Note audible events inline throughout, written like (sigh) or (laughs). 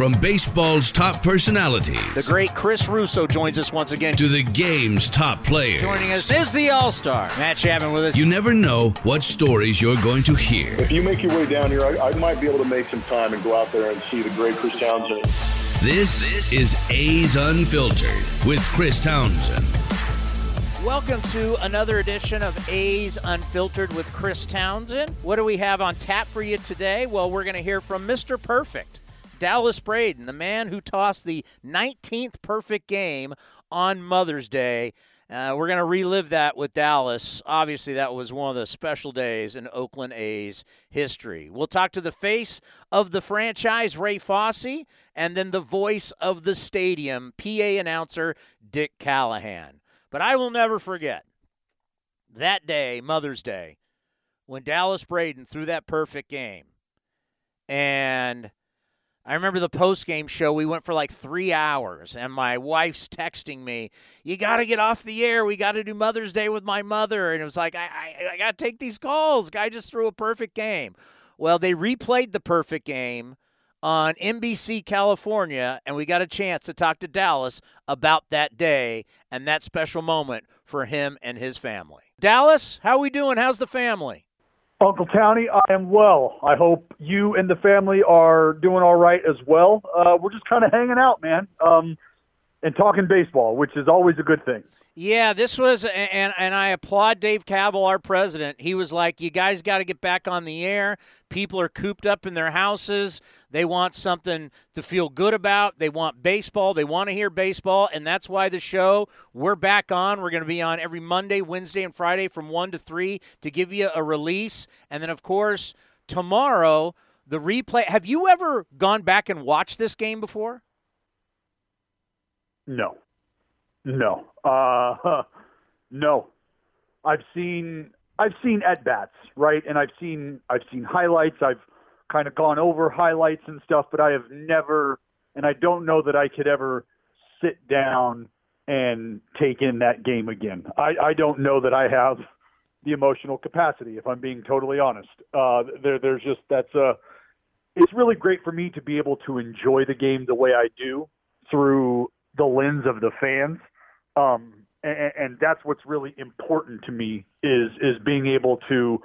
From baseball's top personalities. The great Chris Russo joins us once again. To the game's top players. Joining us is the All Star, Matt Chapman with us. You never know what stories you're going to hear. If you make your way down here, I, I might be able to make some time and go out there and see the great Chris Townsend. This, this is A's Unfiltered with Chris Townsend. Welcome to another edition of A's Unfiltered with Chris Townsend. What do we have on tap for you today? Well, we're going to hear from Mr. Perfect. Dallas Braden, the man who tossed the 19th perfect game on Mother's Day. Uh, we're going to relive that with Dallas. Obviously, that was one of the special days in Oakland A's history. We'll talk to the face of the franchise, Ray Fosse, and then the voice of the stadium, PA announcer Dick Callahan. But I will never forget that day, Mother's Day, when Dallas Braden threw that perfect game. And I remember the post game show. We went for like three hours, and my wife's texting me, "You got to get off the air. We got to do Mother's Day with my mother." And it was like, "I, I, I got to take these calls. Guy just threw a perfect game." Well, they replayed the perfect game on NBC California, and we got a chance to talk to Dallas about that day and that special moment for him and his family. Dallas, how are we doing? How's the family? Uncle Townie, I am well. I hope you and the family are doing all right as well. Uh, we're just kind of hanging out, man, um, and talking baseball, which is always a good thing. Yeah, this was, and and I applaud Dave Kaval, our president. He was like, "You guys got to get back on the air. People are cooped up in their houses. They want something to feel good about. They want baseball. They want to hear baseball, and that's why the show we're back on. We're going to be on every Monday, Wednesday, and Friday from one to three to give you a release, and then of course tomorrow the replay. Have you ever gone back and watched this game before? No. No. Uh, (laughs) no. I've seen I've seen at bats, right? And I've seen I've seen highlights. I've kind of gone over highlights and stuff, but I have never and I don't know that I could ever sit down and take in that game again. I, I don't know that I have the emotional capacity, if I'm being totally honest. Uh, there, there's just that's a. It's really great for me to be able to enjoy the game the way I do through the lens of the fans um, and, and that's what's really important to me is is being able to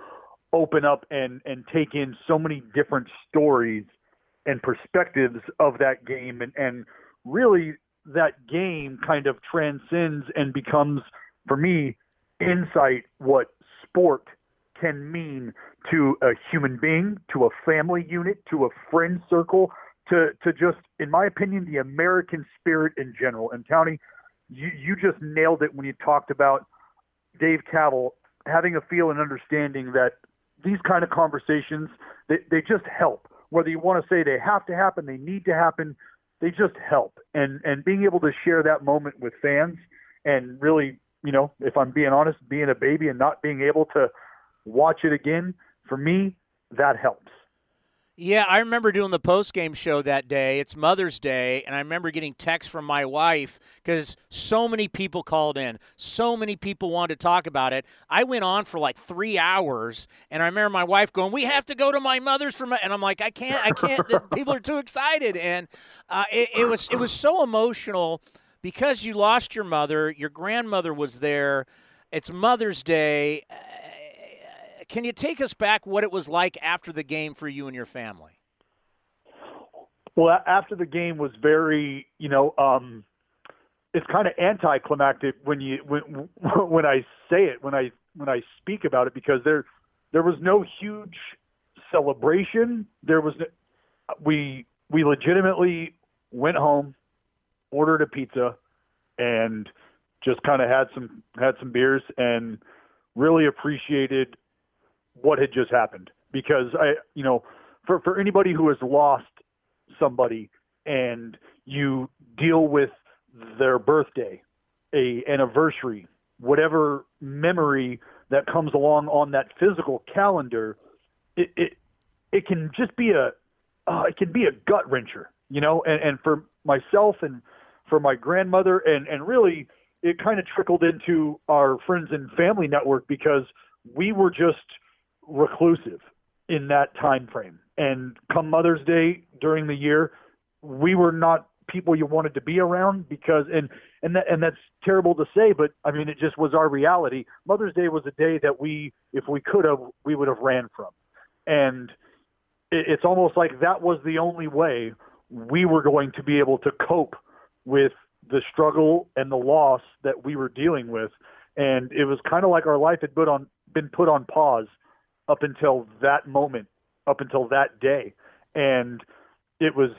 open up and and take in so many different stories and perspectives of that game and and really that game kind of transcends and becomes for me insight what sport can mean to a human being, to a family unit, to a friend circle, to to just in my opinion the American spirit in general. And Townie, you, you just nailed it when you talked about Dave Kaval having a feel and understanding that these kind of conversations they, they just help. Whether you want to say they have to happen, they need to happen, they just help. And and being able to share that moment with fans and really, you know, if I'm being honest, being a baby and not being able to watch it again, for me, that helps. Yeah, I remember doing the post game show that day. It's Mother's Day, and I remember getting texts from my wife because so many people called in. So many people wanted to talk about it. I went on for like three hours, and I remember my wife going, "We have to go to my mother's for my," and I'm like, "I can't, I can't." (laughs) people are too excited, and uh, it, it was it was so emotional because you lost your mother. Your grandmother was there. It's Mother's Day can you take us back what it was like after the game for you and your family? Well, after the game was very, you know, um, it's kind of anticlimactic when you when (laughs) when I say it when I when I speak about it because there there was no huge celebration. There was we we legitimately went home, ordered a pizza, and just kind of had some had some beers and really appreciated what had just happened because I you know for for anybody who has lost somebody and you deal with their birthday, a anniversary, whatever memory that comes along on that physical calendar, it it, it can just be a uh, it can be a gut wrencher, you know. And, and for myself and for my grandmother, and and really, it kind of trickled into our friends and family network because we were just reclusive in that time frame. And come Mother's Day during the year, we were not people you wanted to be around because and and that and that's terrible to say but i mean it just was our reality. Mother's day was a day that we if we could have we would have ran from. And it, it's almost like that was the only way we were going to be able to cope with the struggle and the loss that we were dealing with. And it was kind of like our life had put on been put on pause up until that moment up until that day. And it was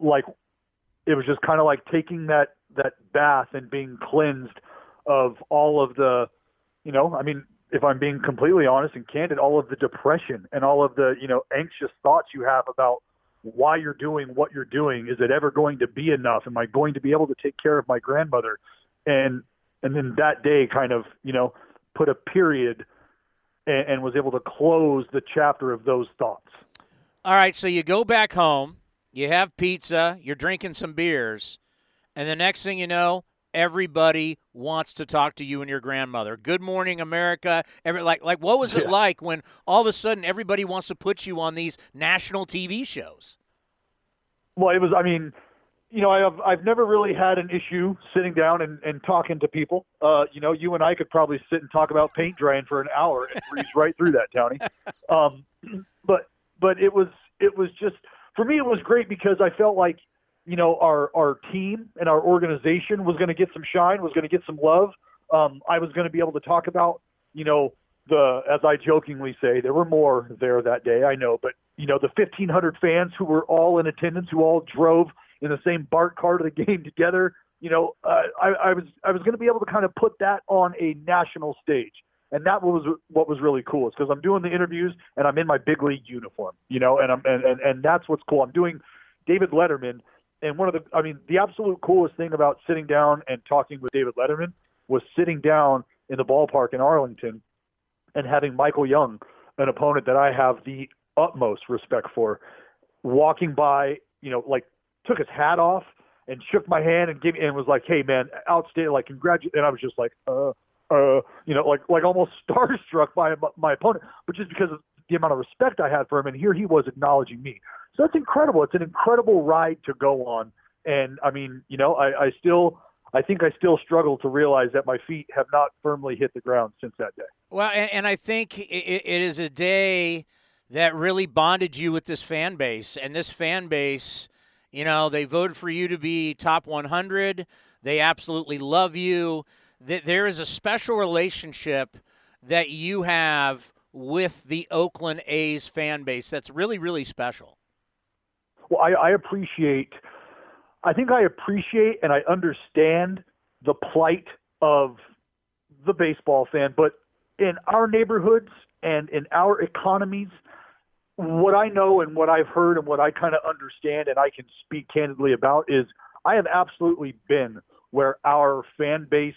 like it was just kind of like taking that that bath and being cleansed of all of the you know i mean if i'm being completely honest and candid all of the depression and all of the you know anxious thoughts you have about why you're doing what you're doing. Is it ever going to be enough? Am i going to be able to take care of my grandmother? And and then that day kind of you know put a period and, and was able to close the chapter of those thoughts all right so you go back home you have pizza, you're drinking some beers, and the next thing you know, everybody wants to talk to you and your grandmother. Good morning, America. Every, like, like, what was it yeah. like when all of a sudden everybody wants to put you on these national TV shows? Well, it was. I mean, you know, I've I've never really had an issue sitting down and, and talking to people. Uh, you know, you and I could probably sit and talk about paint drying for an hour and breeze right through that, Tony. (laughs) Um, but but it was it was just for me, it was great because I felt like, you know, our our team and our organization was going to get some shine, was going to get some love. Um, I was going to be able to talk about, you know, the as I jokingly say, there were more there that day, I know, but you know, the 1,500 fans who were all in attendance, who all drove in the same BART car of the (laughs) game together. You know, uh, I, I was I was going to be able to kind of put that on a national stage and that was what was really cool. Is because I'm doing the interviews and I'm in my big league uniform, you know, and I'm and, and and that's what's cool. I'm doing David Letterman, and one of the I mean the absolute coolest thing about sitting down and talking with David Letterman was sitting down in the ballpark in Arlington and having Michael Young, an opponent that I have the utmost respect for, walking by, you know, like took his hat off and shook my hand and gave me and was like, "Hey man, outstanding! Like congratulate!" And I was just like, "Uh." uh, you know, like like almost (laughs) starstruck by my opponent, but just because of the amount of respect I had for him, and here he was acknowledging me. So it's incredible. It's an incredible ride to go on, and I mean, you know, I, I still. I think I still struggle to realize that my feet have not firmly hit the ground since that day. Well, and, and I think it, it is a day that really bonded you with this fan base, and this fan base, you know, they voted for you to be top 100. They absolutely love you there is a special relationship that you have with the Oakland A's fan base that's really, really special. Well, I, I appreciate, I think I appreciate and I understand the plight of the baseball fan, but in our neighborhoods and in our economies, what I know and what I've heard and what I kind of understand and I can speak candidly about is I have absolutely been where our fan base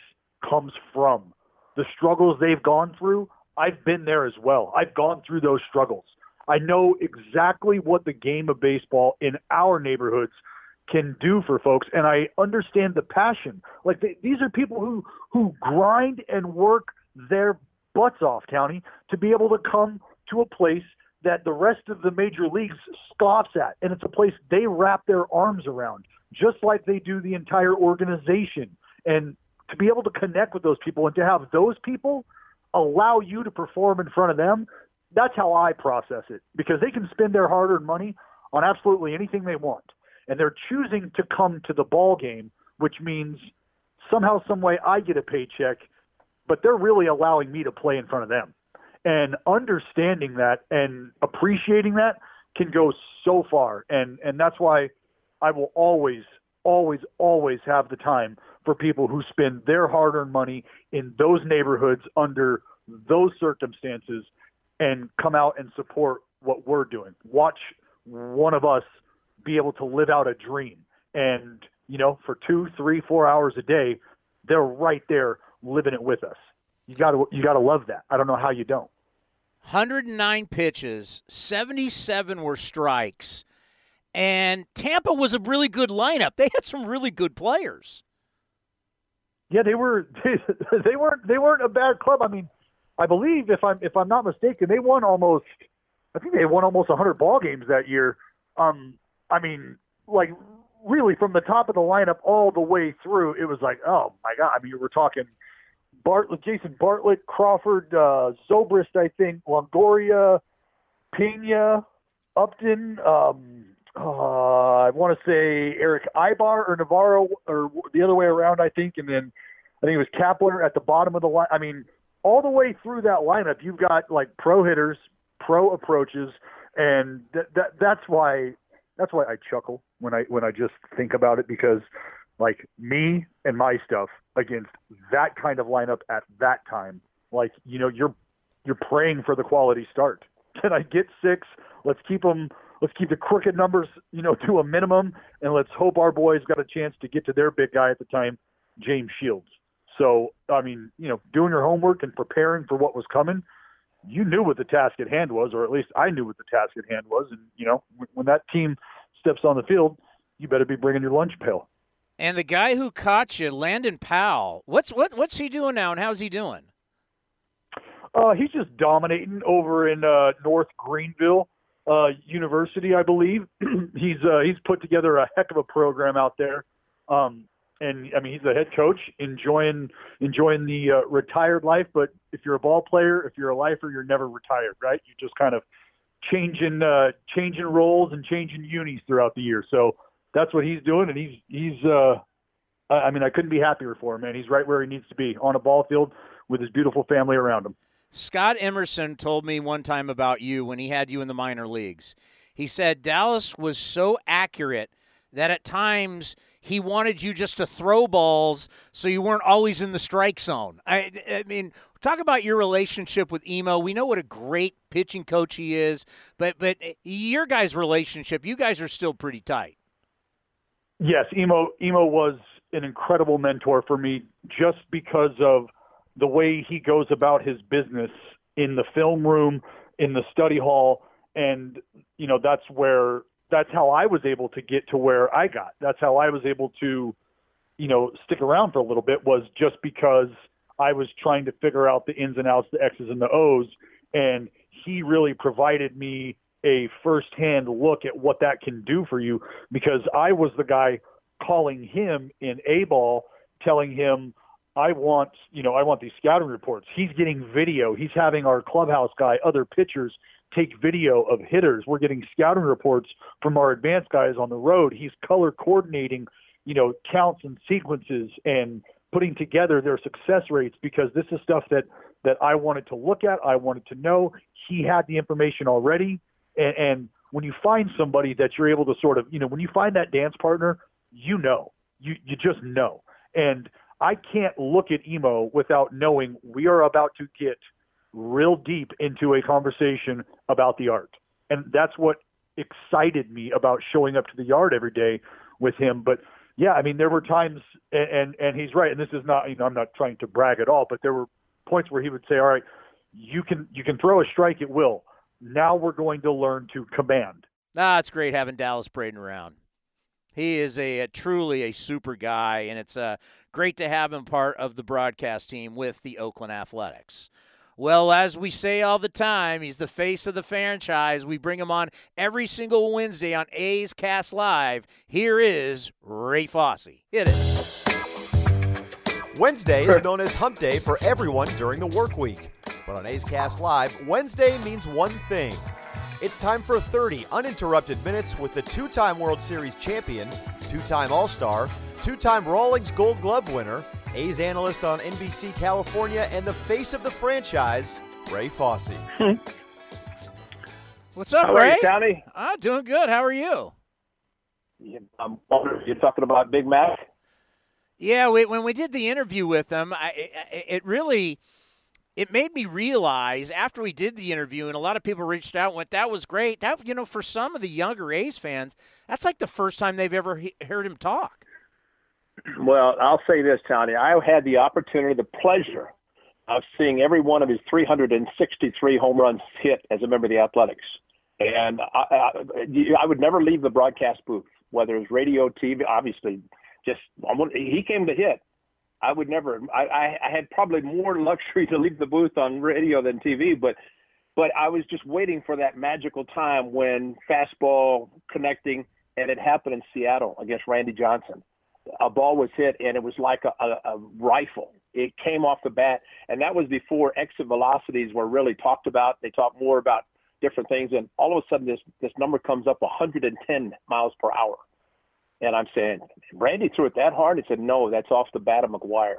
comes from. The struggles they've gone through, I've been there as well. I've gone through those struggles. I know exactly what the game of baseball in our neighborhoods can do for folks, and I understand the passion. Like they, these are people who who grind and work their butts off, Townie, to be able to come to a place that the rest of the major leagues scoffs at, and it's a place they wrap their arms around, just like they do the entire organization. And to be able to connect with those people and to have those people allow you to perform in front of them, that's how I process it because they can spend their hard earned money on absolutely anything they want. And they're choosing to come to the ball game, which means somehow, some way I get a paycheck, but they're really allowing me to play in front of them. And understanding that and appreciating that can go so far. And and that's why – I will always, always, always have the time for people who spend their hard-earned money in those neighborhoods under those circumstances and come out and support what we're doing. Watch one of us be able to live out a dream. And, you know, for two, three, four hours a day, they're right there living it with us. You gotta you gotta love that. I don't know how you don't. 109 pitches, 77 were strikes, and Tampa was a really good lineup. They had some really good players. Yeah, they were (laughs) they, they weren't they weren't a bad club. I mean, I believe if I'm if I'm not mistaken, they won almost I think they won almost 100 ball games that year. Um, I mean, like really from the top of the lineup all the way through, it was like, oh my god! I mean, we're talking Bartlett, Jason Bartlett, Crawford, uh, Zobrist, I think, Longoria, Pena, Upton. Um, uh, I want to say Eric Aybar or Navarro, or the other way around, I think, and then I think it was Kapler at the bottom of the line. I mean, all the way through that lineup, you've got like pro hitters, pro approaches, and that, that that's why that's why I chuckle when I when I just think about it because like me and my stuff against that kind of lineup at that time, like you know you're you're praying for the quality start. (laughs) Can I get six? Let's keep them. Let's keep the crooked numbers, you know, (laughs) to a minimum, and let's hope our boys got a chance to get to their big guy at the time, James Shields. So, I mean, you know, doing your homework and preparing for what was coming, you knew what the task at hand was, or at least I knew what the task at hand was. And you know, when that team steps on the field, you better be bringing your lunch pail. And the guy who caught you, Landon Powell, what's what what's he doing now, and how's he doing? Uh, he's just dominating over in uh, North Greenville uh, University, I believe. (clears throat) he's uh, he's put together a heck of a program out there. Um, and I mean he's a head coach, enjoying enjoying the uh, retired life. But if you're a ball player, if you're a lifer, you're never retired, right? You just kind of changing uh, changing roles and changing unis throughout the year. So that's what he's doing, and he's he's. Uh, I mean, I couldn't be happier for him, man. He's right where he needs to be on a ball field with his beautiful family around him. Scott Emerson told me one time about you when he had you in the minor leagues. He said Dallas was so accurate that at times he wanted you just to throw balls so you weren't always in the strike zone. I, I mean, talk about your relationship with Emo. We know what a great pitching coach he is, but but your guys' relationship, you guys are still pretty tight. Yes, Emo Emo was an incredible mentor for me just because of the way he goes about his business in the film room, in the study hall, and you know that's where that's how I was able to get to where I got. That's how I was able to, you know, stick around for a little bit was just because I was trying to figure out the ins and outs, the X's and the O's, and he really provided me a firsthand look at what that can do for you because I was the guy calling him in A ball, telling him, I want, you know, I want these scouting reports. He's getting video. He's having our clubhouse guy, other pitchers take video of hitters. We're getting scouting reports from our advanced guys on the road. He's color coordinating, you know, counts and sequences and putting together their success rates because this is stuff that that I wanted to look at. I wanted to know. He had the information already, and, and when you find somebody that you're able to sort of, you know, when you find that dance partner, you know, you you just know. And I can't look at emo without knowing we are about to get real deep into a conversation about the art. And that's what excited me about showing up to the yard every day with him. But yeah, I mean, there were times, and, and, and he's right. And this is not, you know, I'm not trying to brag at all, but there were points where he would say, all right, you can, you can throw a strike at will. Now we're going to learn to command. Ah, it's great having Dallas Braden around. He is a, a, truly a super guy, and it's uh, great to have him part of the broadcast team with the Oakland Athletics. Well, as we say all the time, he's the face of the franchise. We bring him on every single Wednesday on A's Cast Live. Here is Ray Fosse. Hit it. Wednesday is known as Hump Day for everyone during the work week. But on A's Cast Live, Wednesday means one thing. It's time for 30 uninterrupted minutes with the two time World Series champion, two time All Star, two time Rawlings Gold Glove winner, A's analyst on NBC California, and the face of the franchise, Ray Fosse. (laughs) What's up, How Ray? are you, Tony? Ah, doing good. How are you? I'm you're talking about Big Mac. Yeah, we, when we did the interview with him, I, it, it really it made me realize after we did the interview, and a lot of people reached out and went, "That was great." That you know, for some of the younger A's fans, that's like the first time they've ever he- heard him talk. Well, I'll say this, Tony. I had the opportunity, the pleasure of seeing every one of his 363 home runs hit as a member of the Athletics, and I, I, I would never leave the broadcast booth, whether it was radio, TV. Obviously, just he came to hit I would never. I, I I had probably more (laughs) luxury to leave the booth on radio than TV, but but I was just waiting for that magical time when fastball connecting, and it happened in Seattle against Randy Johnson. A ball was hit, and it was like a, a, a rifle. It came off the bat, and that was before exit velocities were really talked about. They talked more about different things, and all of a sudden, this this number comes up 110 miles per hour and I'm saying, Randy threw it that hard? He said, no, that's off the bat of McGwire.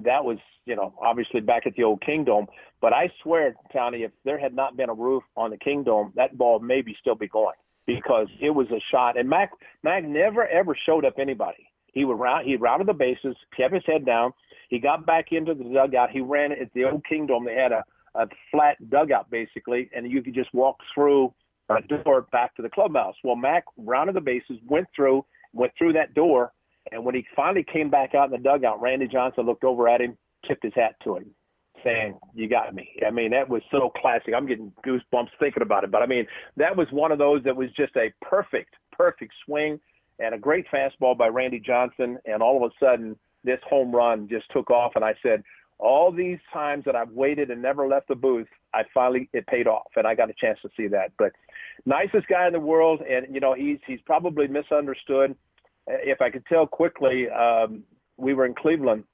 That was, you know, obviously back at the old Kingdome. But I swear, Tony, if there had not been a roof on the Kingdome, that ball maybe still be going because it was a shot. And Mac, Mac never ever showed up anybody. He would round, he rounded the bases, kept his head down. He got back into the dugout. He ran at the old Kingdome. They had a, a flat dugout basically, and you could just walk through a door back to the clubhouse. Well, Mac rounded the bases, went through, went through that door, and when he finally came back out in the dugout, Randy Johnson looked over at him, tipped his hat to him, saying, "You got me." I mean, that was so classic. I'm getting goosebumps thinking about it. But I mean, that was one of those that was just a perfect, perfect swing and a great fastball by Randy Johnson. And all of a sudden, this home run just took off. And I said, all these times that I've waited and never left the booth, I finally it paid off, and I got a chance to see that. But nicest guy in the world, and you know he's he's probably misunderstood. If I could tell quickly, um, we were in Cleveland,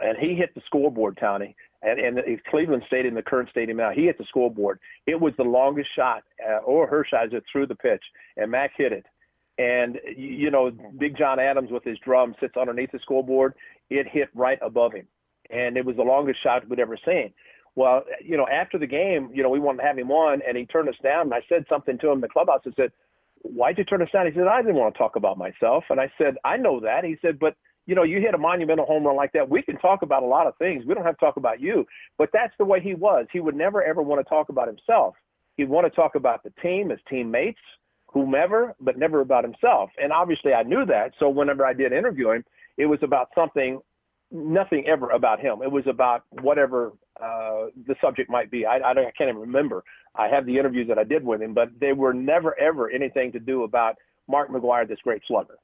and he hit the scoreboard, Tony, and and it's Cleveland Stadium, the current stadium now. He hit the scoreboard. It was the longest shot, uh, or Hershiser threw the pitch, and Mac hit it. And you know, Big John Adams with his drum sits underneath the scoreboard. It hit right above him, and it was the longest shot we'd ever seen. Well, you know, after the game, you know, we wanted to have him on, and he turned us down. And I said something to him in the clubhouse. I said, "Why'd you turn us down?" He said, "I didn't want to talk about myself." And I said, "I know that." He said, "But you know, you hit a monumental home run like that. We can talk about a lot of things. We don't have to talk about you." But that's the way he was. He would never ever want to talk about himself. He'd want to talk about the team, his teammates, whomever, but never about himself. And obviously, I knew that. So whenever I did interview him, it was about something nothing ever about him. It was about whatever uh, the subject might be. I, I, I can't even remember. I have the interviews that I did with him, but they were never ever anything to do about Mark McGwire, this great slugger.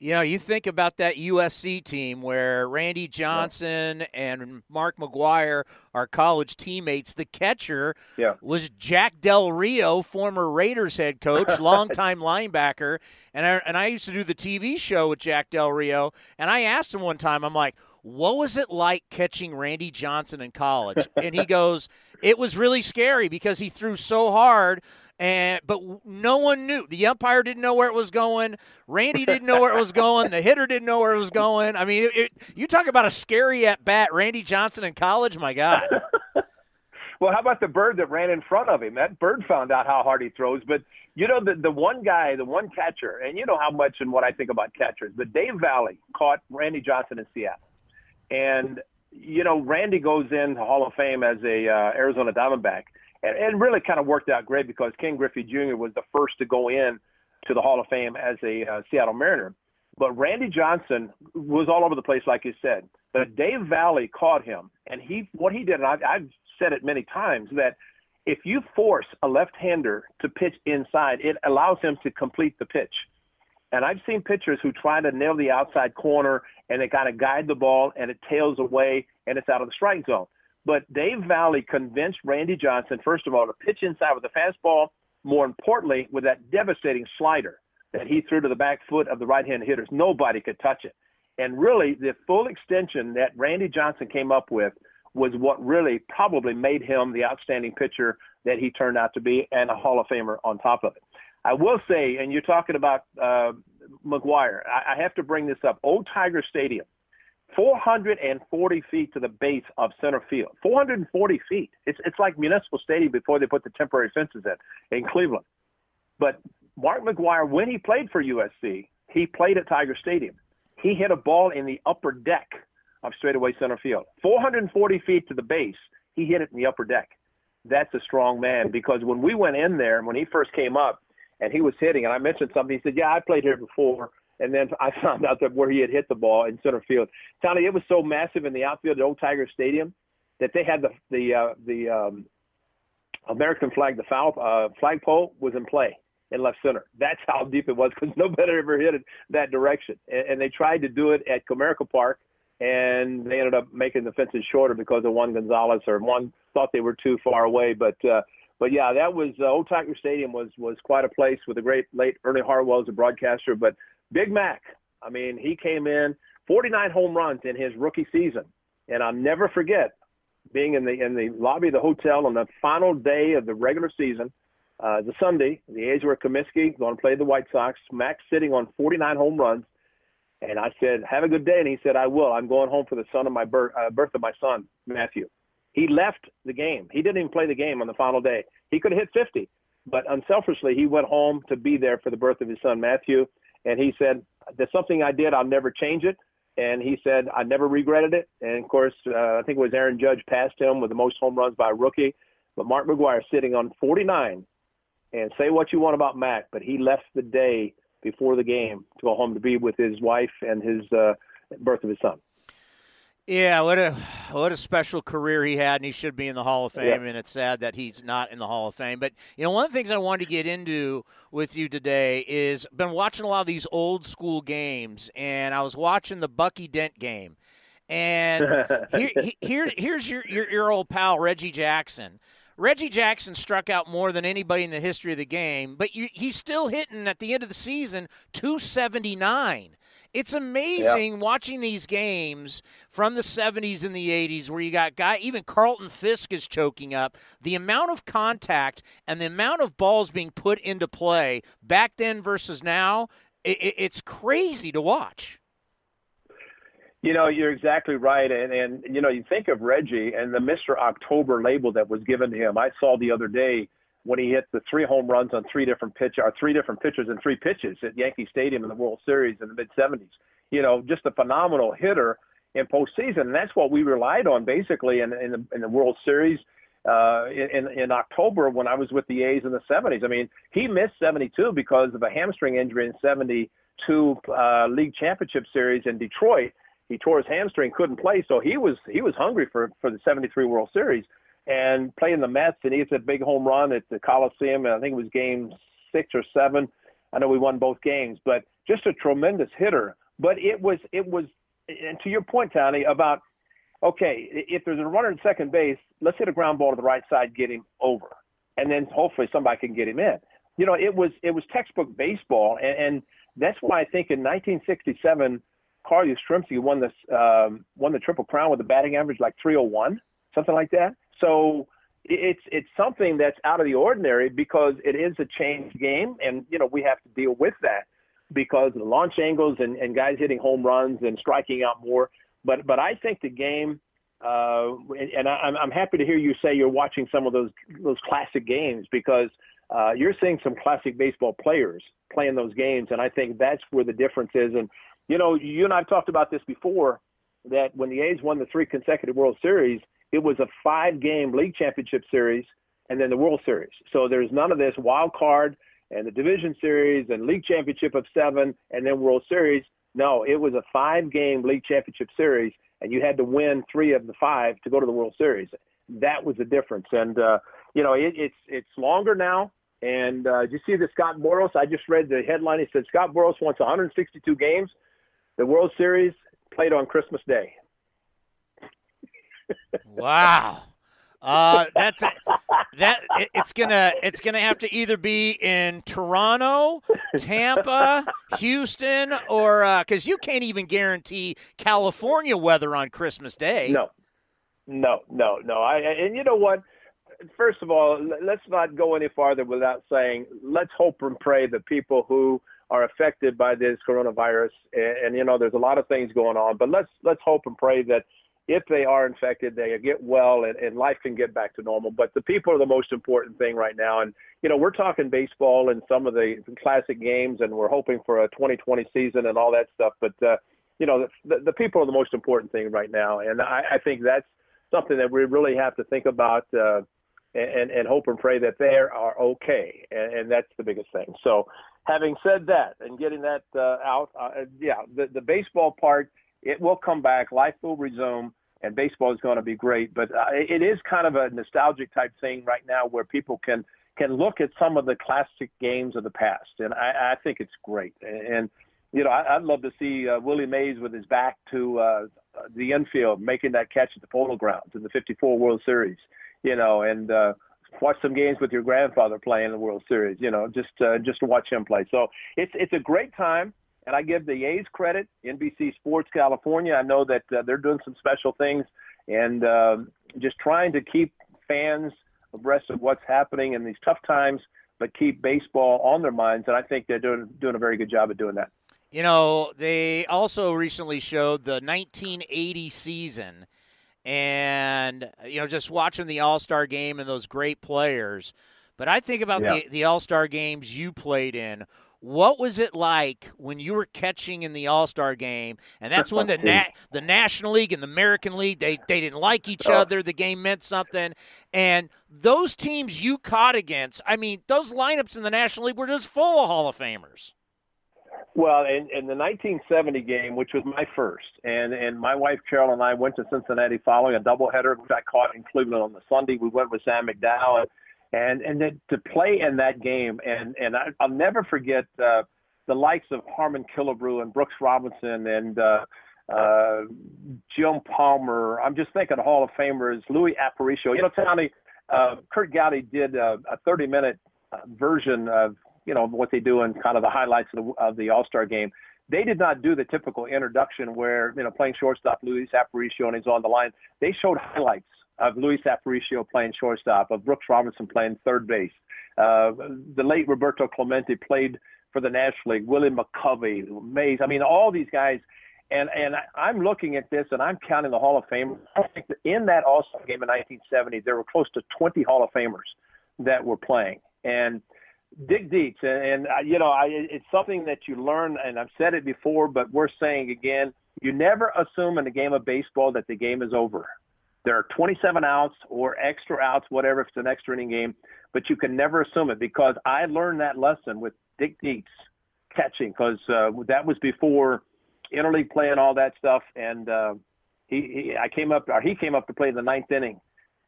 You know, you think about that USC team where Randy Johnson yeah. and Mark McGwire are college teammates. The catcher yeah. was Jack Del Rio, former Raiders head coach, (laughs) longtime linebacker. And I, and I used to do the TV show with Jack Del Rio. And I asked him one time, I'm like, what was it like catching Randy Johnson in college? And he (laughs) goes, it was really scary because he threw so hard and but no one knew. The umpire didn't know where it was going. Randy didn't know where it was going. The hitter didn't know where it was going. I mean, it, it, you talk about a scary at bat, Randy Johnson in college. My God. (laughs) well, how about the bird that ran in front of him? That bird found out how hard he throws. But you know, the the one guy, the one catcher, and you know how much and what I think about catchers. But Dave Valle caught Randy Johnson in Seattle, and you know, Randy goes in the Hall of Fame as a uh, Arizona Diamondback and it really kind of worked out great because Ken Griffey Jr. was the first to go in to the Hall of Fame as a uh, Seattle Mariner. But Randy Johnson was all over the place, like you said. But Dave Valle caught him, and he what he did, and I've, I've said it many times that if you force a left-hander to pitch inside, it allows him to complete the pitch. And I've seen pitchers who try to nail the outside corner and they kind of guide the ball and it tails away and it's out of the strike zone. But Dave Valle convinced Randy Johnson, first of all, to pitch inside with a fastball, more importantly, with that devastating slider that he threw to the back foot of the right hand hitters. Nobody could touch it. And really, the full extension that Randy Johnson came up with was what really probably made him the outstanding pitcher that he turned out to be and a Hall of Famer on top of it. I will say, and you're talking about uh, McGwire, I, I have to bring this up. Old Tiger Stadium 440 feet to the base of center field. 440 feet. It's it's like Municipal Stadium before they put the temporary fences in in Cleveland. But Mark McGwire, when he played for USC, he played at Tiger Stadium. He hit a ball in the upper deck of straightaway center field, 440 feet to the base. He hit it in the upper deck. That's a strong man because when we went in there, when he first came up, and he was hitting, and I mentioned something. He said, "Yeah, I played here before." And then I (laughs) found out that where he had hit the ball in center field. Tony, it was so massive in the outfield at Old Tiger Stadium that they had the the uh, the um, American flag, the foul uh, flagpole was in play in left center. (laughs) That's how deep it was because (laughs) nobody ever hit it that direction. And, and they tried to do it at Comerica Park, and they ended up making the fences shorter because of Juan Gonzalez or one thought they were too far away. But uh, but yeah, that was uh, Old Tiger Stadium was was quite a place with the great late Ernie Harwell as a broadcaster. But Big Mac, I mean, he came in 49 home runs in his rookie season, and I'll never forget being in the in the lobby of the hotel on the final day of the regular season. Uh, the Sunday, the A's were Comiskey, going to play the White Sox. Mac sitting on 49 home runs, and I said, "Have a good day." And he said, "I will. I'm going home for the son of my birth, uh, birth of my son, Matthew." He left the game. He didn't even play the game on the final day. He could have hit 50, but unselfishly, he went home to be there for the birth of his son, Matthew. And he said, There's something I did. I'll never change it. And he said, I never regretted it. And of course, uh, I think it was Aaron Judge passed him with the most home runs by a rookie. But Mark McGwire sitting on 49. And say what you want about Mac, but he left the day before the game to go home to be with his wife and his uh, birth of his son. Yeah, what a what a special career he had, and he should be in the Hall of Fame. Yeah. And it's sad that he's not in the Hall of Fame. But you know, one of the things I wanted to get into with you today is been watching a lot of these old school games, and I was watching the Bucky Dent game, and (laughs) here, here here's your, your your old pal Reggie Jackson. Reggie Jackson struck out more than anybody in the history of the game, but you, he's still hitting at the end of the season 279. It's amazing yeah. watching these games from the 70s and the 80s where you got guy even Carlton Fisk is choking up. The amount of contact and the amount of balls being put into play back then versus now, it, it's crazy to watch. You know, you're exactly right. And, and, you know, you think of Reggie and the Mr. October label that was given to him. I saw the other day when he hit the three home runs on three different pitch or three different pitchers and three pitches at Yankee Stadium in the World Series in the mid 70s. You know, just a phenomenal hitter in postseason, and that's what we relied on basically in, in the in the World Series. Uh, in in October when I was with the A's in the 70s. I mean, he missed 72 because of a hamstring injury in 72 uh, league championship series in Detroit. He tore his hamstring, couldn't play, so he was he was hungry for for the 73 World Series and playing the Mets, and he hit a big home run at the Coliseum. And I think it was game six or seven. I know we won both games, but just a tremendous hitter. But it was it was, and to your point, Tony, about okay, if there's a runner in second base, let's hit a ground ball to the right side, get him over, and then hopefully somebody can get him in. You know, it was it was textbook baseball, and, and that's why I think in 1967, Carl Yastrzemski won this um, won the Triple Crown with a batting average like 301, something like that. So it's it's something that's out of the ordinary because it is a changed game, and you know we have to deal with that because of the launch angles and, and guys hitting home runs and striking out more. But but I think the game, uh, and I, I'm happy to hear you say you're watching some of those those classic games because uh, you're seeing some classic baseball players playing those games, and I think that's where the difference is. And you know, you and I've talked about this before that when the A's won the three consecutive World Series it was a five game league championship series and then the World Series. So there's none of this wild card and the division series and league championship of seven and then World Series. No, it was a five game league championship series and you had to win three of the five to go to the World Series. That was the difference. And, uh, you know, it, it's, it's longer now. And uh, did you see the Scott Boras? I just read the headline. He said Scott Boras wants 162 games. The World Series played on Christmas Day wow. Uh, that's that. It's gonna it's gonna have to either be in Toronto, Tampa, Houston, or because uh, you can't even guarantee California weather on Christmas Day. No, no, no, no. I and you know what? First of all, let's not go any farther without saying let's hope and pray that people who are affected by this coronavirus and, and you know there's a lot of things going on, but let's let's hope and pray that if they are infected, they get well and, and life can get back to normal. But the people are the most important thing right now. And, you know, we're talking baseball and some of the classic games, and we're hoping for a 2020 season and all that stuff. But, uh, you know, the, the people are the most important thing right now. And I, I think that's something that we really have to think about uh, and, and hope and pray that they are okay. And, and that's the biggest thing. So, having said that and getting that uh, out, uh, yeah, the, the baseball part, it will come back. Life will resume and baseball is going to be great. But uh, it is kind of a nostalgic type thing right now where people can can look at some of the classic games of the past, and I, I think it's great. And you know, I, I'd love to see uh, Willie Mays with his back to uh, the infield making that catch at the Polo Grounds in the '54 World Series. You know, and uh, watch some games with your grandfather playing the World Series. You know, just uh, just to watch him play. So it's it's a great time and I give the A's credit, NBC Sports California. I know that uh, they're doing some special things and uh, just trying to keep fans abreast of what's happening in these tough times, but keep baseball on their minds. And I think they're doing doing a very good job of doing that. You know, they also recently showed the 1980 season, and you know, just watching the All Star game and those great players. But I think about yeah. the the All Star games you played in what was it like when you were catching in the All Star game? And that's when the (laughs) na- the National League and the American League they they didn't like each oh. other. The game meant something, and those teams you caught against. I mean, those lineups in the National League were just full of Hall of Famers. Well, in, in the 1970 game, which was my first, and and my wife Carol and I went to Cincinnati following a doubleheader, which I caught in Cleveland on the Sunday. We went with Sam McDowell. And, and and then to play in that game and and I, I'll never forget uh, the likes of Harmon Killebrew and Brooks Robinson and uh, uh, Jim Palmer. I'm just thinking Hall of Famers, Luis Aparicio. You know, Tony, uh, Curt Gowdy did a, a 30 minute uh, version of you know what they do in kind of the highlights of the, of the All Star game. They did not do the typical introduction where you know playing shortstop Luis Aparicio and he's on the line. They showed highlights of Luis Aparicio playing shortstop, of Brooks Robinson playing third base. Uh, the late Roberto Clemente played for the National League. Willie McCovey, Mays. I mean, all these guys. And and I'm looking at this, and I'm counting the Hall of Fame. I think that in that All Star game in 1970, there were close to 20 Hall of Famers that were playing. And Dick Dietz, and, and uh, you know, I, it's something that you learn, and I've said it before, but we're saying again: you never assume in a game of baseball that the game is over. There are 27 outs or extra outs, whatever, if it's an extra inning game, but you can never assume it because I learned that lesson with Dick Dietz catching because uh, that was before interleague play and all that stuff. And uh, he, he, I came up, or he came up to play in the ninth inning,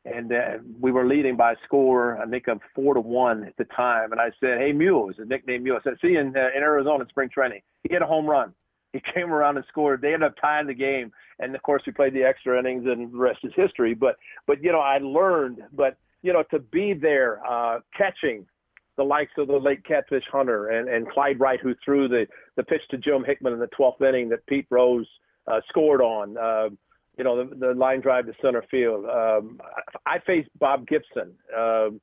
and uh, we were leading by a score, I think of four to one at the time. And I said, "Hey, Mule," is a nickname Mule. I said, "See in, uh, in Arizona in spring training." He hit a home run. He came around and scored. They ended up tying the game, and of course we played the extra innings, and the rest is history. But but you know I learned, but you know to be there uh, catching the likes of the late Catfish Hunter and and Clyde Wright, who threw the the pitch to Jim Hickman in the 12th inning that Pete Rose uh, scored on. Uh, you know the, the line drive to center field. Um, I faced Bob Gibson. Um,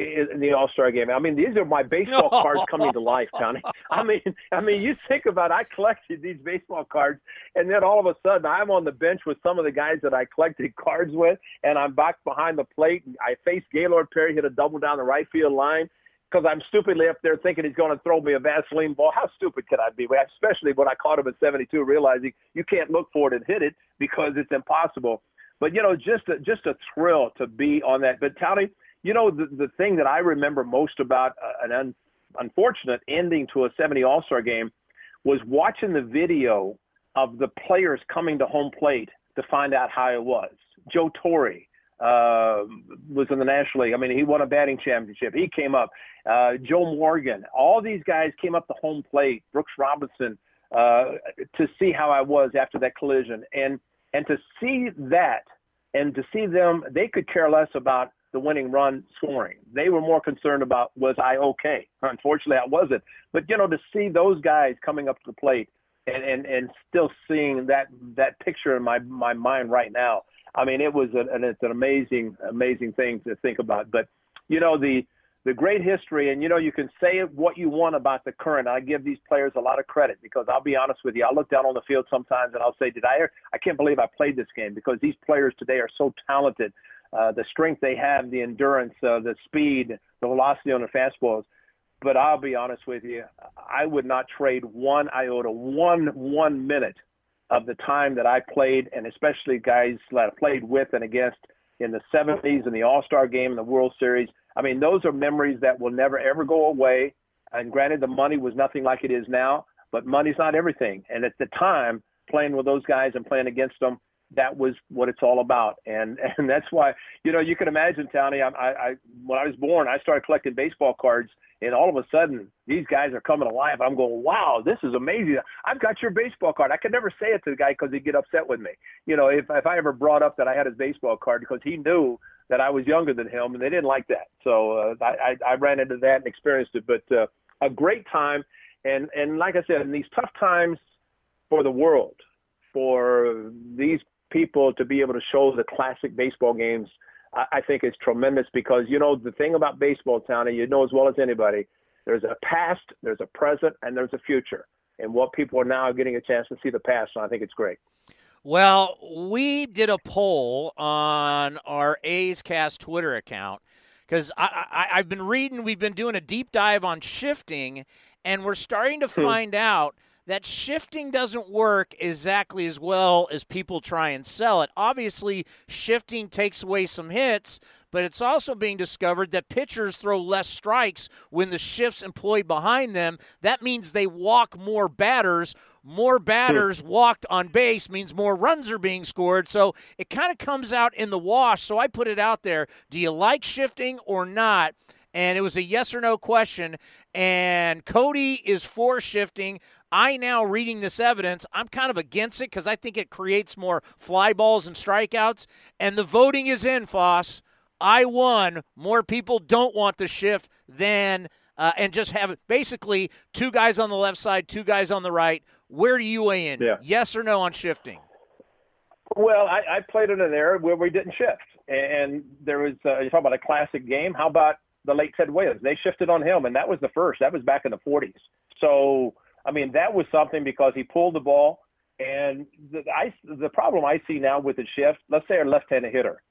in the All Star game. I mean, these are my baseball cards coming to life, Tony. I (laughs) mean, I mean, you think about it, I collected these baseball cards, and then all of a sudden I'm on the bench with some of the guys that I collected (laughs) cards with, and I'm back behind the plate. And I faced Gaylord Perry hit a double down the right field line because I'm stupidly up there thinking he's going to throw me a Vaseline ball. How stupid can I be? Especially when I caught him at 72, realizing you can't look for it and hit it because it's impossible. But you know, just a, just a thrill to be on that. But Tony you know, the, the thing that I remember most about uh, an un, unfortunate ending to a 70 All Star game was watching the video of the players coming to home plate to find out how it was. Joe Torre uh, was in the National League. I mean, he won a batting championship. He came up. Uh, Joe Morgan. All these guys came up to home plate. Brooks Robinson uh, to see how I was after that collision, and and to see that, and to see them, they could care less about the winning run scoring. They were more concerned about was I okay? Unfortunately, I wasn't. But you know, to see those guys coming up to the plate and and, and still seeing that that picture in my my mind right now. I mean, it was an, it's an amazing amazing thing to think about. But you know, the the great history, and you know, you can say what you want about the current. I give these players a lot of credit because I'll be honest with you. I look down on the field sometimes and I'll say, "Did I? I can't believe I played this game because these players today are so talented. Uh, the strength they have, the endurance, uh, the speed, the velocity on the fastballs." But I'll be honest with you, I would not trade one iota, one one minute of the time that I played, and especially guys that I played with and against in the 70s in the All Star game and the World Series. I mean, those are memories that will never ever go away. And granted, the money was nothing like it is now, but money's not everything. And at the time, playing with those guys and playing against them, that was what it's all about. And (laughs) and that's why you know you can imagine, Tony. I, I, I when I was born, I started collecting baseball cards, and all of a sudden these guys are coming alive. I'm going, wow, this is amazing. I've got your baseball card. I could never say it to the guy because he'd get upset with me. You know, if if I ever brought up that I had his baseball card because he knew that I was younger than him, and they didn't like that. So uh, I, I ran into that and experienced it. But uh, a great time, and and like I said, in these tough times for the world, for these people to be able to show the classic baseball games, I, I think is tremendous because you know the thing about baseball, Tony, you know as well as anybody, there's a past, there's a present, and there's a future. And what people are now getting a chance to see the past, and I think it's great. Well, we did a poll on our A's Cast Twitter account because I, I, have been reading, we've been doing a deep dive on shifting, and we're starting to hmm. find out – that shifting doesn't work exactly as well as people try and sell it. Obviously, shifting takes away some hits, but it's also being discovered that pitchers throw less strikes when the shifts employed behind them. That means they walk more batters. More batters walked on base means more runs are being scored. So it kind of comes out in the wash. So I put it out there. Do you like shifting or not? And it was a yes or no question. And Cody is for shifting. I now reading this evidence, I'm kind of against it because I think it creates more fly balls and strikeouts. And the voting is in, Foss. I won. More people don't want the shift than uh, and just have basically two guys on the left side, two guys on the right. Where do you weigh in? Yeah. Yes or no on shifting? Well, I, I played in an era where we didn't shift, and there was uh, you talk about a classic game. How about the late Ted Williams? They shifted on him, and that was the first. That was back in the 40s. So I mean, that was something because he pulled the ball. And the, I, the problem I see now with the shift, let's say a left-handed hitter,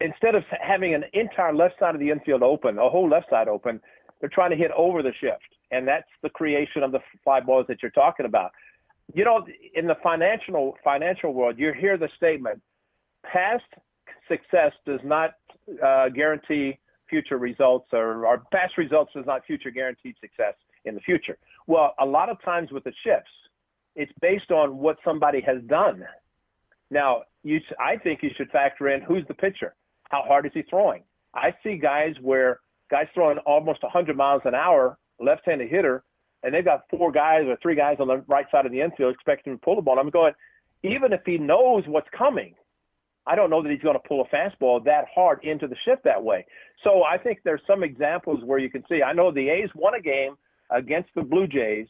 instead of having an entire left side of the infield open, a whole left side open, they're trying to hit over the shift, and that's the creation of the fly balls that you're talking about. You know, in the financial financial world, you hear the statement: past success does not uh, guarantee future results, or, our past results does not future guaranteed success in the future. Well, a lot of times with the shifts, it's based on what somebody has done. Now, you, I think you should factor in who's the pitcher. How hard is he throwing? I see guys where guys throwing almost 100 miles an hour, left-handed hitter, and they've got four guys or three guys on the right side of the infield expecting to pull the ball. I'm going, even if he knows what's coming, I don't know that he's going to pull a fastball that hard into the shift that way. So I think there's some examples where you can see. I know the A's won a game – against the Blue Jays.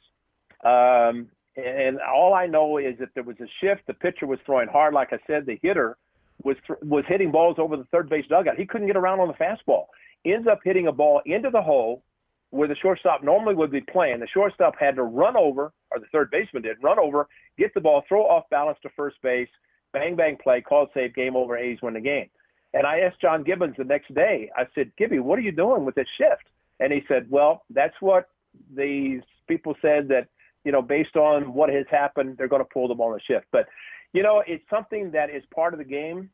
Um, and all I know is that there was a shift. The pitcher was throwing hard. Like I said, the hitter was th- was hitting balls over the third base dugout. He couldn't get around on the fastball. Ends up hitting a ball into the hole where the shortstop normally would be playing. The shortstop had to run over, or the third baseman did, run over, get the ball, throw off balance to first base, bang bang play, called save, game over. A's win the game. And I asked John Gibbons the next day. I said, Gibby, what are you doing with this shift? And he said, Well, that's what these people said that you know based on what has happened, they're going to pull them on the shift. But you know, it's something that is part of the game.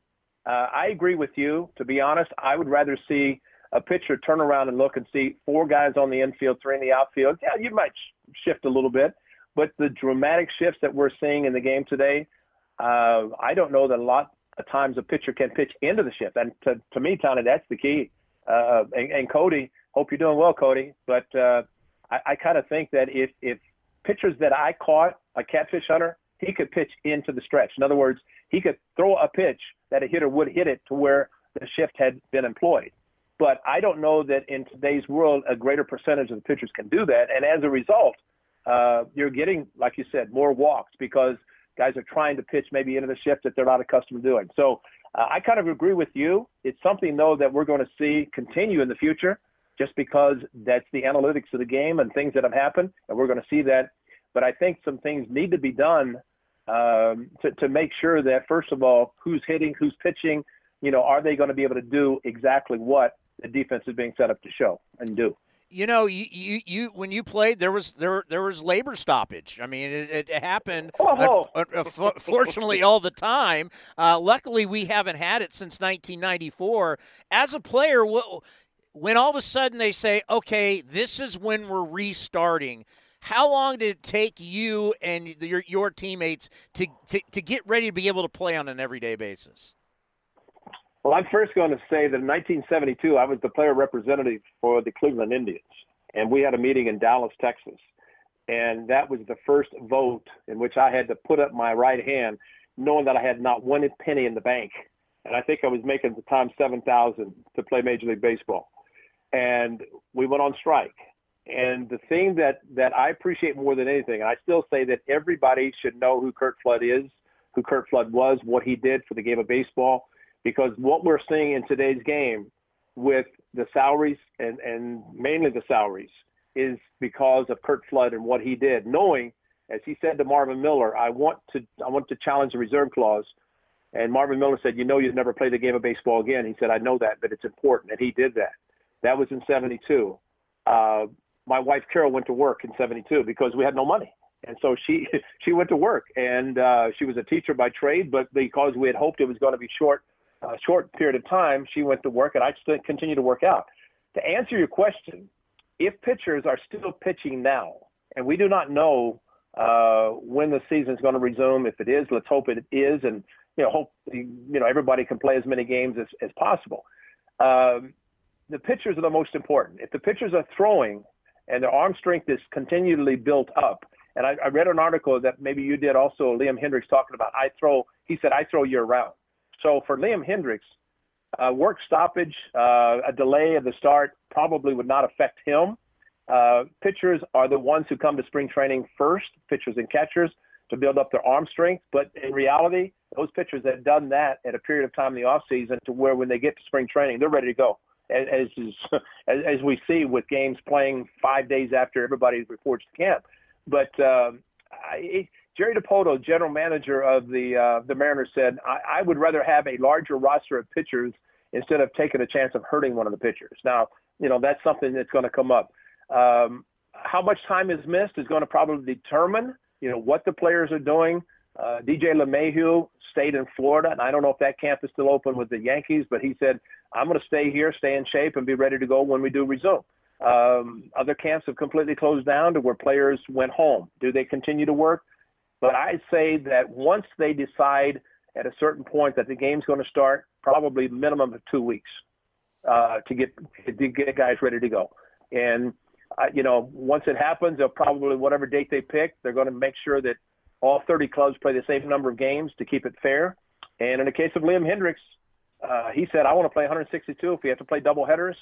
Uh, I agree with you. To be honest, I would rather see a pitcher turn around and look and see four guys on the infield, three in the outfield. Yeah, you might shift a little bit, but the dramatic shifts that we're seeing in the game today, uh, I don't know that a lot of times a pitcher can pitch into the shift. And to, to me, Tony, that's the key. Uh, and, and Cody, hope you're doing well, Cody. But uh, I, I kind of think that if if pitchers that I caught, a Catfish Hunter, he could pitch into the stretch. In other words, he could throw a pitch that a hitter would hit it to where the shift had been employed. But I don't know that in today's world a greater percentage of the pitchers can do that. And as a result, uh, you're getting, like you said, more walks because guys are trying to pitch maybe into the shift that they're not accustomed to doing. So uh, I kind of agree with you. It's something though that we're going to see continue in the future. just because that's the analytics of the game and things that have happened, and we're going to see that. But I think some things need to be done um, to, to make sure that, first of all, who's hitting, who's pitching, you know, are they going to be able to do exactly what the defense is being set up to show and do? You know, you, you, you when you played, there was there there was labor stoppage. I mean, it, it happened oh. (laughs) fortunately all the time. Uh, luckily, we haven't had it since 1994. As a player, when all of a sudden they say, "Okay, this is when we're restarting," how long did it take you and your your teammates to, to to get ready to be able to play on an everyday basis? Well, I'm first going to say that in 1972, I was the player representative for the Cleveland Indians, and we had a meeting in Dallas, Texas. And that was the first vote in which I had to put up my right hand, knowing that I had not one penny in the bank. And I think I was making the time 7,000 to play Major League Baseball. And we went on strike. And the thing that, that I appreciate more than anything, and I still say that everybody should know who Curt Flood is, who Curt Flood was, what he did for the game of baseball because what we're seeing in today's game with the salaries and, and mainly the salaries is because of Curt Flood and what he did, knowing, as he said to Marvin Miller, I want to I want to challenge the reserve clause. And Marvin Miller said, You know you'd never play the game of baseball again. He said, I know that, but it's important. And he did that. That was in seventy two. Uh, my wife Carol went to work in seventy two because we had no money. And so she (laughs) she went to work and uh, she was a teacher by trade, but because we had hoped it was going to be short a short period of time, she went to work, and I still continue to work out. To answer your question, if pitchers are still pitching now, and we do not know uh, when the season is going to resume, if it is, let's hope it is, and you know, hope you know everybody can play as many games as, as possible. Um, the pitchers are the most important. If the pitchers are throwing and their arm strength is continually built up, and I, I read an article that maybe you did also, Liam Hendriks talking about I throw. He said I throw year round. So for Liam Hendriks, uh, work stoppage, uh, a delay of the start probably would not affect him. Uh, pitchers are the ones who come to spring training first, pitchers and catchers, to build up their arm strength. But in reality, those pitchers have done that at a period of time in the offseason to where when they get to spring training, they're ready to go. As, (laughs) as, as we see with games playing five days after everybody reports to camp. But um, I, Jerry Dipoto, general manager of the uh, the Mariners, said, I, I would rather have a larger roster of pitchers instead of taking a chance of hurting one of the pitchers. Now, you know that's something that's going to come up. Um, how much time is missed is going to probably determine, you know, what the players are doing. Uh, DJ LeMahieu stayed in Florida, and I don't know if that camp is still open with the Yankees, but he said, I'm going to stay here, stay in shape, and be ready to go when we do resume. Um, other camps have completely closed down to where players went home. Do they continue to work? But I say that once they decide at a certain point that the game's going to start, probably minimum of two weeks uh, to get to get guys ready to go. And uh, you know, once it happens, they'll probably whatever date they pick, they're going to make sure that all 30 clubs play the same number of games to keep it fair. And in the case of Liam Hendriks, uh, he said, "I want to play 162. If we have to play double headers,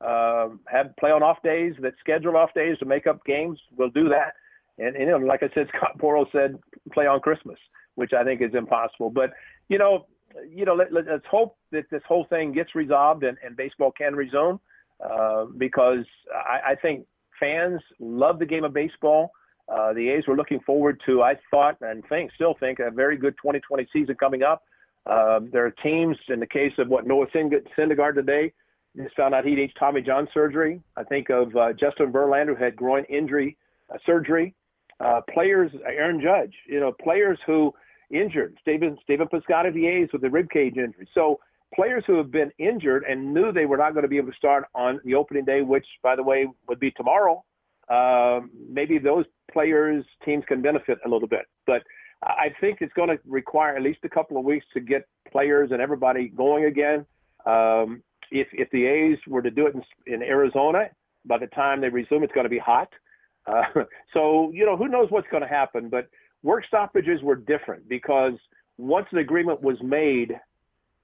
uh, have play on off days, that schedule off days to make up games, we'll do that." And, and you know, like I said, (laughs) Scott Boras said, play on Christmas, which I think is impossible. But you know, you know, let, us hope that this whole thing gets resolved and, and baseball can resume, uh, because I, I think fans love the game of baseball. Uh, the A's were looking forward to, I thought and think, still think, a very good 2020 season coming up. Um, there are teams, in the case of what Noah Syndergaard today, just found out he needs Tommy John surgery. I think of uh, Justin Verlander, who had groin injury uh, surgery uh, players, Aaron Judge, you know, players who injured, Stephen Stephen Piscotty A's with a rib cage injury. So players who have been injured and knew they were not going to be able to start on the opening day, which by the way would be tomorrow. Uh, maybe those players teams can benefit a little bit, but I think it's going to require at least a couple of weeks to get players and everybody going again. Um, if if the A's were to do it in, in Arizona, by the time they resume, it's going to be hot. Uh, (laughs) so, you know, who knows what's going to happen? But work stoppages were different because once an agreement was made,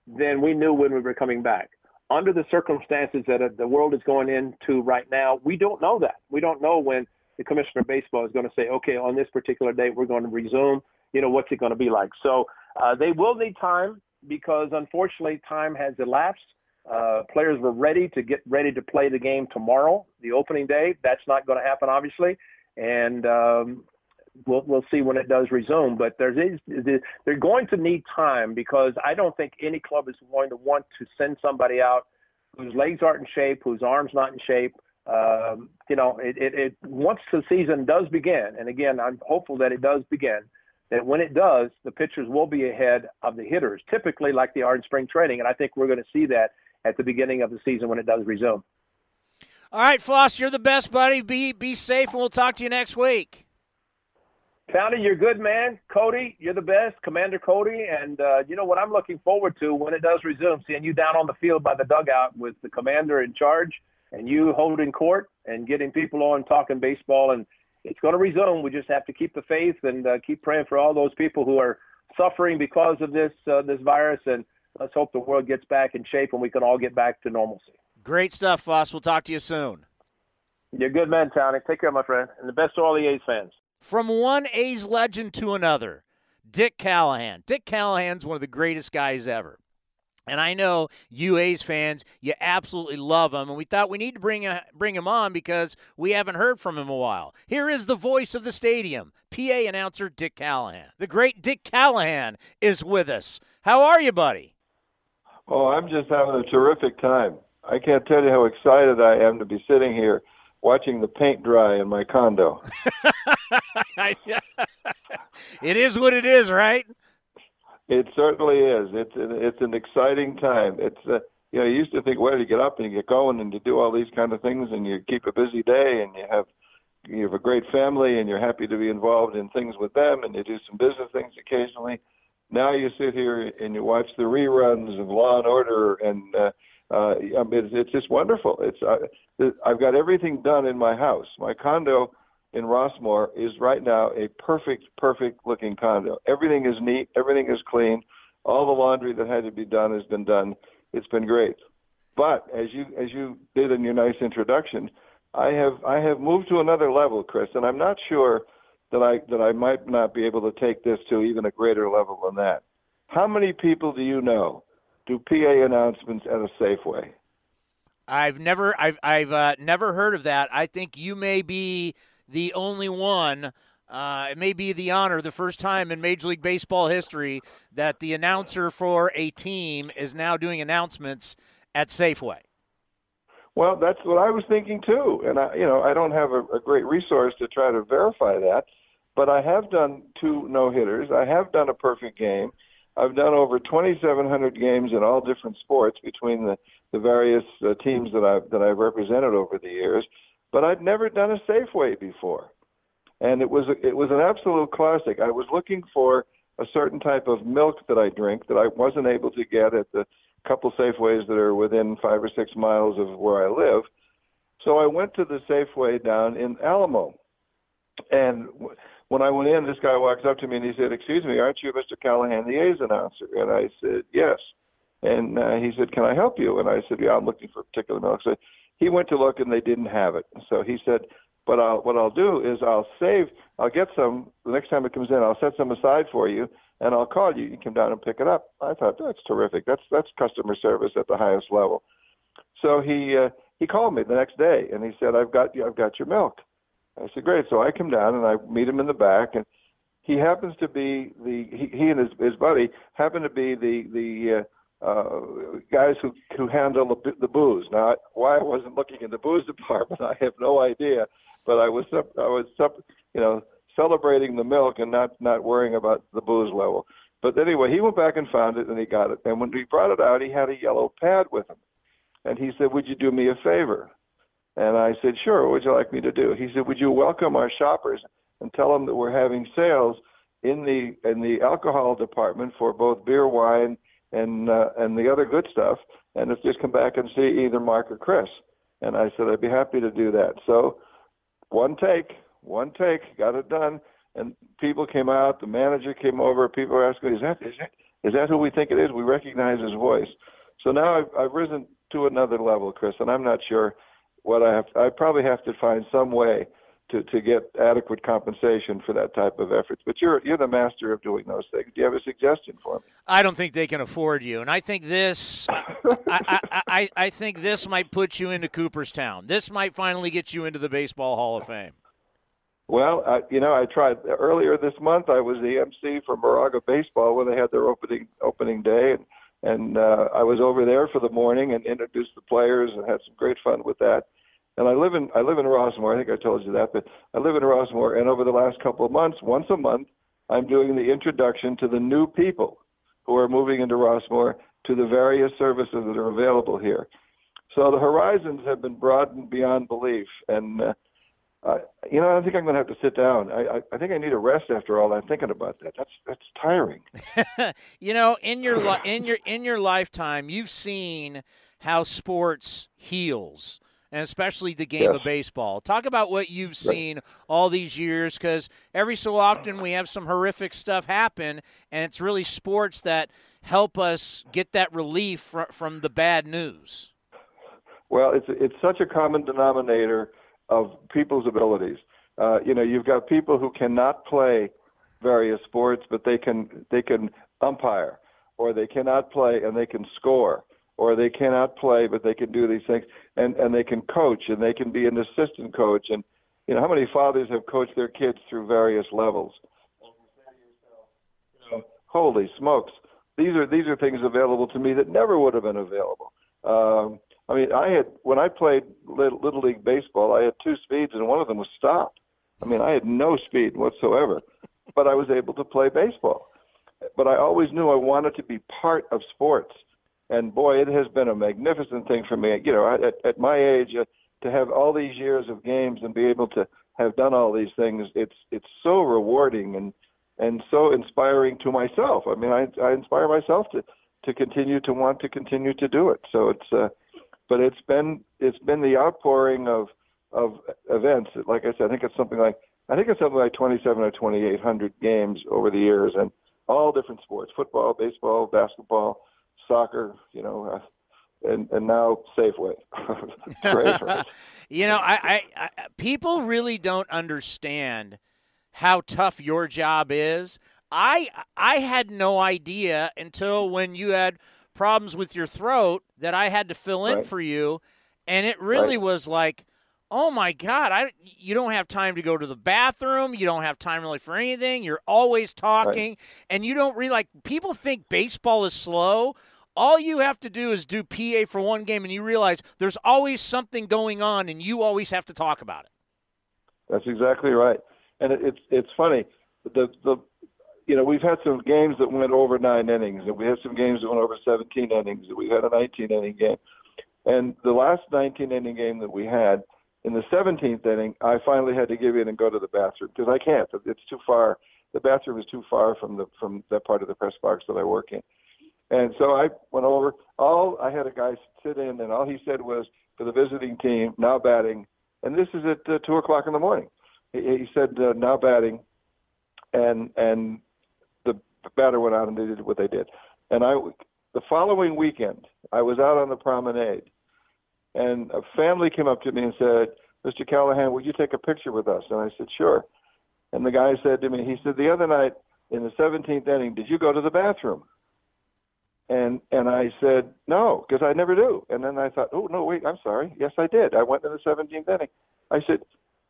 then we knew when we were coming back. Under the circumstances that the world is going into right now, we don't know that. We don't know when the commissioner of baseball is going to say, okay, on this particular date, we're going to resume. You know, what's it going to be like? So uh, they will need time because unfortunately, time has elapsed. Uh, players were ready to get ready to play the game tomorrow, the opening day. That's not going to happen, obviously, and um, we'll we'll see when it does resume. But there's they're going to need time because I don't think any club is going to want to send somebody out whose legs aren't in shape, whose arms not in shape. Um, you know, it, it, it once the season does begin, and again, I'm hopeful that it does begin. That when it does, the pitchers will be ahead of the hitters, typically like they are in spring training, and I think we're going to see that at the beginning of the season when it does resume. All right, Foss, you're the best, buddy. Be be safe, and we'll talk to you next week. Townie, you're good, man. Cody, you're the best. Commander Cody. And uh, you know what I'm looking forward to when it does resume, seeing you down on the field by the dugout with the commander in charge and you holding court and getting people on talking baseball. And it's going to resume. We just have to keep the faith and uh, keep praying for all those people who are suffering because of this uh, this virus. And let's hope the world gets back in shape and we can all get back to normalcy. Great stuff, Foss. We'll talk to you soon. You're a good man, Townie. Take care, my friend. And the best to all the A's fans. From one A's legend to another, Dick Callahan. Dick Callahan's one of the greatest guys ever. And I know you A's fans, you absolutely love him, and we thought we need to bring a, bring him on because we haven't heard from him a while. Here is the voice of the stadium, PA announcer Dick Callahan. The great Dick Callahan is with us. How are you, buddy? Oh, I'm just having a terrific time. I can't tell you how excited I am to be sitting here watching the paint dry in my condo. (laughs) it is what it is, right? It certainly is. It's it's an exciting time. It's uh, you know you used to think well you get up and you get going and you do all these kind of things and you keep a busy day and you have you have a great family and you're happy to be involved in things with them and you do some business things occasionally. Now you sit here and you watch the reruns of Law and Order and uh, uh, it's, it's just wonderful. It's uh, I've got everything done in my house. My condo in Rossmoor is right now a perfect, perfect looking condo. Everything is neat, everything is clean. All the laundry that had to be done has been done. It's been great. But as you as you did in your nice introduction, I have I have moved to another level, Chris, and I'm not sure that I that I might not be able to take this to even a greater level than that. How many people do you know do PA announcements at a Safeway? I've never I've I've uh, never heard of that. I think you may be the only one. Uh, it may be the honor, the first time in Major League Baseball history that the announcer for a team is now doing announcements at Safeway. Well, that's what I was thinking too, and I, you know, I don't have a, a great resource to try to verify that, but I have done two no hitters. I have done a perfect game. I've done over 2,700 games in all different sports between the the various uh, teams that I've that I've represented over the years but I'd never done a Safeway before, and it was it was an absolute classic. I was looking for a certain type of milk that I drink that I wasn't able to get at the couple Safeways that are within five or six miles of where I live. So I went to the Safeway down in Alamo, and when I went in, this guy walks up to me and he said, "Excuse me, aren't you Mr. Callahan, the A's announcer?" And I said, "Yes." And uh, he said, "Can I help you?" And I said, "Yeah, I'm looking for a particular milk." So he went to look and they didn't have it. So he said, "But I'll, what I'll do is I'll save. I'll get some the next time it comes in. I'll set some aside for you, and I'll call you. You come down and pick it up." I thought that's terrific. That's that's customer service at the highest level. So he uh, he called me the next day and he said, "I've got. I've got your milk." I said, "Great." So I come down and I meet him in the back and he happens to be the he, he and his his buddy happen to be the the uh, uh, guys who who handle the, the booze. Now, why I wasn't looking in the booze (laughs) department, I have no idea. But I was I was you know celebrating the milk and not not worrying about the booze level. But anyway, he went back and found it and he got it. And when he brought it out, he had a yellow pad with him. And he said, "Would you do me a favor?" And I said, "Sure. What would you like me to do?" He said, "Would you welcome our shoppers and tell them that we're having sales in the in the alcohol department for both beer, wine." and uh, and the other good stuff, and if just come back and see either Mark or Chris. And I said I'd be happy to do that. So one take, one take, got it done. And people came out. The manager came over. People were asking, "Is that is that is that who we think it is?" We recognize his voice. So now I've, I've risen to another level, Chris, and I'm not sure what I have. I probably have to find some way to, to get adequate compensation for that type of effort. But you're you're the master of doing those things. Do you have a suggestion for me? I don't think they can afford you, and I think this, (laughs) I, I, I, I think this might put you into Cooperstown. This might finally get you into the Baseball Hall of Fame. Well, I, you know, I tried earlier this month. I was the MC for Moraga Baseball when they had their opening opening day, and and uh, I was over there for the morning and introduced the players and had some great fun with that. And I live in I live in Rossmoor. I think I told you that, but I live in Rossmoor. And over the last couple of months, once a month, I'm doing the introduction to the new people who are moving into Rossmoor to the various services that are available here. So the horizons have been broadened beyond belief, and uh, uh, you know, I think I'm going to have to sit down. I, I, I think I need a rest after all that thinking about that. That's that's tiring. (laughs) you know, in your li- in your in your lifetime, you've seen how sports heals and especially the game yes. of baseball. Talk about what you've seen right. all these years because every so often we have some horrific stuff happen, and it's really sports that help us get that relief fr- from the bad news. Well, it's it's such a common denominator of people's abilities. Uh, you know, you've got people who cannot play various sports, but they can they can umpire, or they cannot play and they can score or they cannot play, but they can do these things, and and they can coach, and they can be an assistant coach, and you know how many fathers have coached their kids through various levels. Holy smokes! These are these are things available to me that never would have been available. Um, I mean, I had when I played little, little league baseball, I had two speeds, and one of them was stop. I mean, I had no speed whatsoever, but I was able to play baseball. But I always knew I wanted to be part of sports and boy, it has been a magnificent thing for me. You know, at, at my age, uh, to have all these years of games and be able to have done all these things, it's it's so rewarding and and so inspiring to myself. I mean, I I inspire myself to to continue to want to continue to do it. So it's uh, but it's been it's been the outpouring of of events. Like I said, I think it's something like I think it's something like 27 or 2800 games over the years, and all different sports: football, baseball, basketball soccer, you know, uh, and and now Safeway. (laughs) (laughs) you know, I, I, I people really don't understand how tough your job is. I I had no idea until when you had problems with your throat that I had to fill in right. for you, and it really right. was like oh my god i you don't have time to go to the bathroom you don't have time really for anything you're always talking right. and you don't really like people think baseball is slow all you have to do is do pa for one game and you realize there's always something going on and you always have to talk about it that's exactly right and it, it's it's funny the the you know we've had some games that went over nine innings and we had some games that went over 17 innings we had a 19 inning game and the last 19 inning game that we had in the 17th inning, I finally had to give in and go to the bathroom because I can't. It's too far. The bathroom is too far from the from that part of the press box that I work in. And so I went over. All I had a guy sit in, and all he said was for the visiting team now batting, and this is at uh, two o'clock in the morning. He, he said uh, now batting, and and batter went out and they did what they did. And I the following weekend I was out on the promenade and a family came up to me and said, Mr. Callahan, would you take a picture with us? And I said, sure. And the guy said to me, he said, the other night in the 17th inning, did you go to the bathroom? And and I said, no, because I never do. And then I thought, oh, no, wait, I'm sorry. Yes, I did. I went in the 17th inning. I said,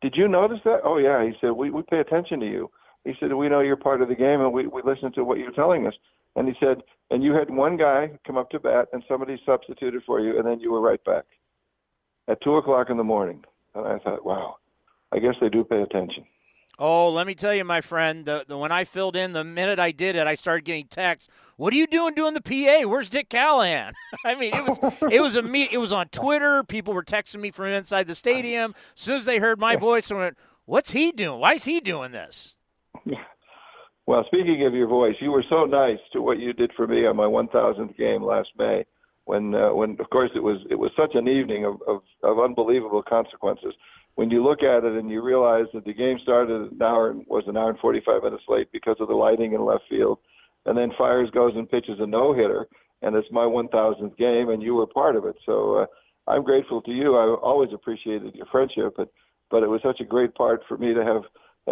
did you notice that? Oh, yeah. He said, we, we pay attention to you. He said, we know you're part of the game and we, we listen to what you're telling us. And he said, and you had one guy come up to bat and somebody substituted for you and then you were right back at two o'clock in the morning. And I thought, wow, I guess they do pay attention. Oh, let me tell you, my friend. The, the when I filled in, the minute I did it, I started getting texts. What are you doing doing the PA? Where's Dick Callahan? (laughs) I mean, it was it was a me. It was on Twitter. People were texting me from inside the stadium. As soon as they heard my voice, I went, "What's he doing? Why is he doing this?" (laughs) Well, speaking of your voice, you were so nice to what you did for me on my 1,000th game last May when uh, when of course it was it was such an evening of, of, of unbelievable consequences. When you look at it and you realize that the game started an hour and was an hour and 45 minutes late because of the lighting in left field, and then Fiers goes and pitches a no hitter, and it's my 1,000th game, and you were part of it. So uh, I'm grateful to you. I always appreciated your friendship, but but it was such a great part for me to have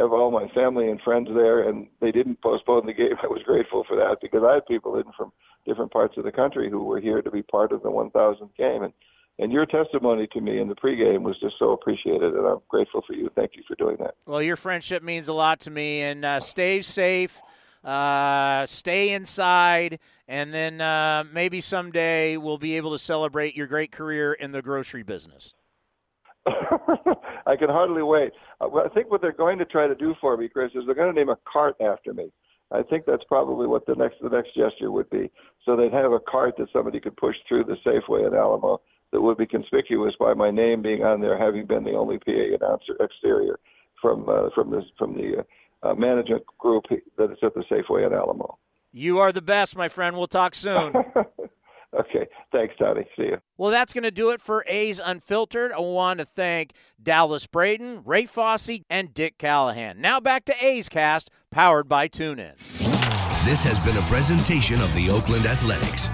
have all my family and friends there, and they didn't postpone the game. (laughs) I was grateful for that because I had people in from different parts of the country who were here to be part of the 1,000th game, and and your testimony to me in the pregame was just so appreciated, and I'm grateful for you. Thank you for doing that. Well, your friendship means a lot to me, and uh, stay safe. Uh, stay inside, and then uh, maybe someday we'll be able to celebrate your great career in the grocery business. (laughs) I can hardly wait. Uh, I think what they're going to try to do for me, Chris, is they're going to name a cart after me. I think that's probably what the next the next gesture would be. So they'd have a cart that somebody could push through the Safeway in Alamo that would be conspicuous by my name being on there, having been the only PA announcer exterior from uh, from this from the uh, uh, management group that is at the Safeway in Alamo. You are the best, my friend. We'll talk soon. (laughs) okay. Thanks, Tony. See you. Well, that's going to do it for A's Unfiltered. I want to thank Dallas Braden, Ray Fosse, and Dick Callahan. Now back to A's Cast, powered by TuneIn. This has been a presentation of the Oakland Athletics.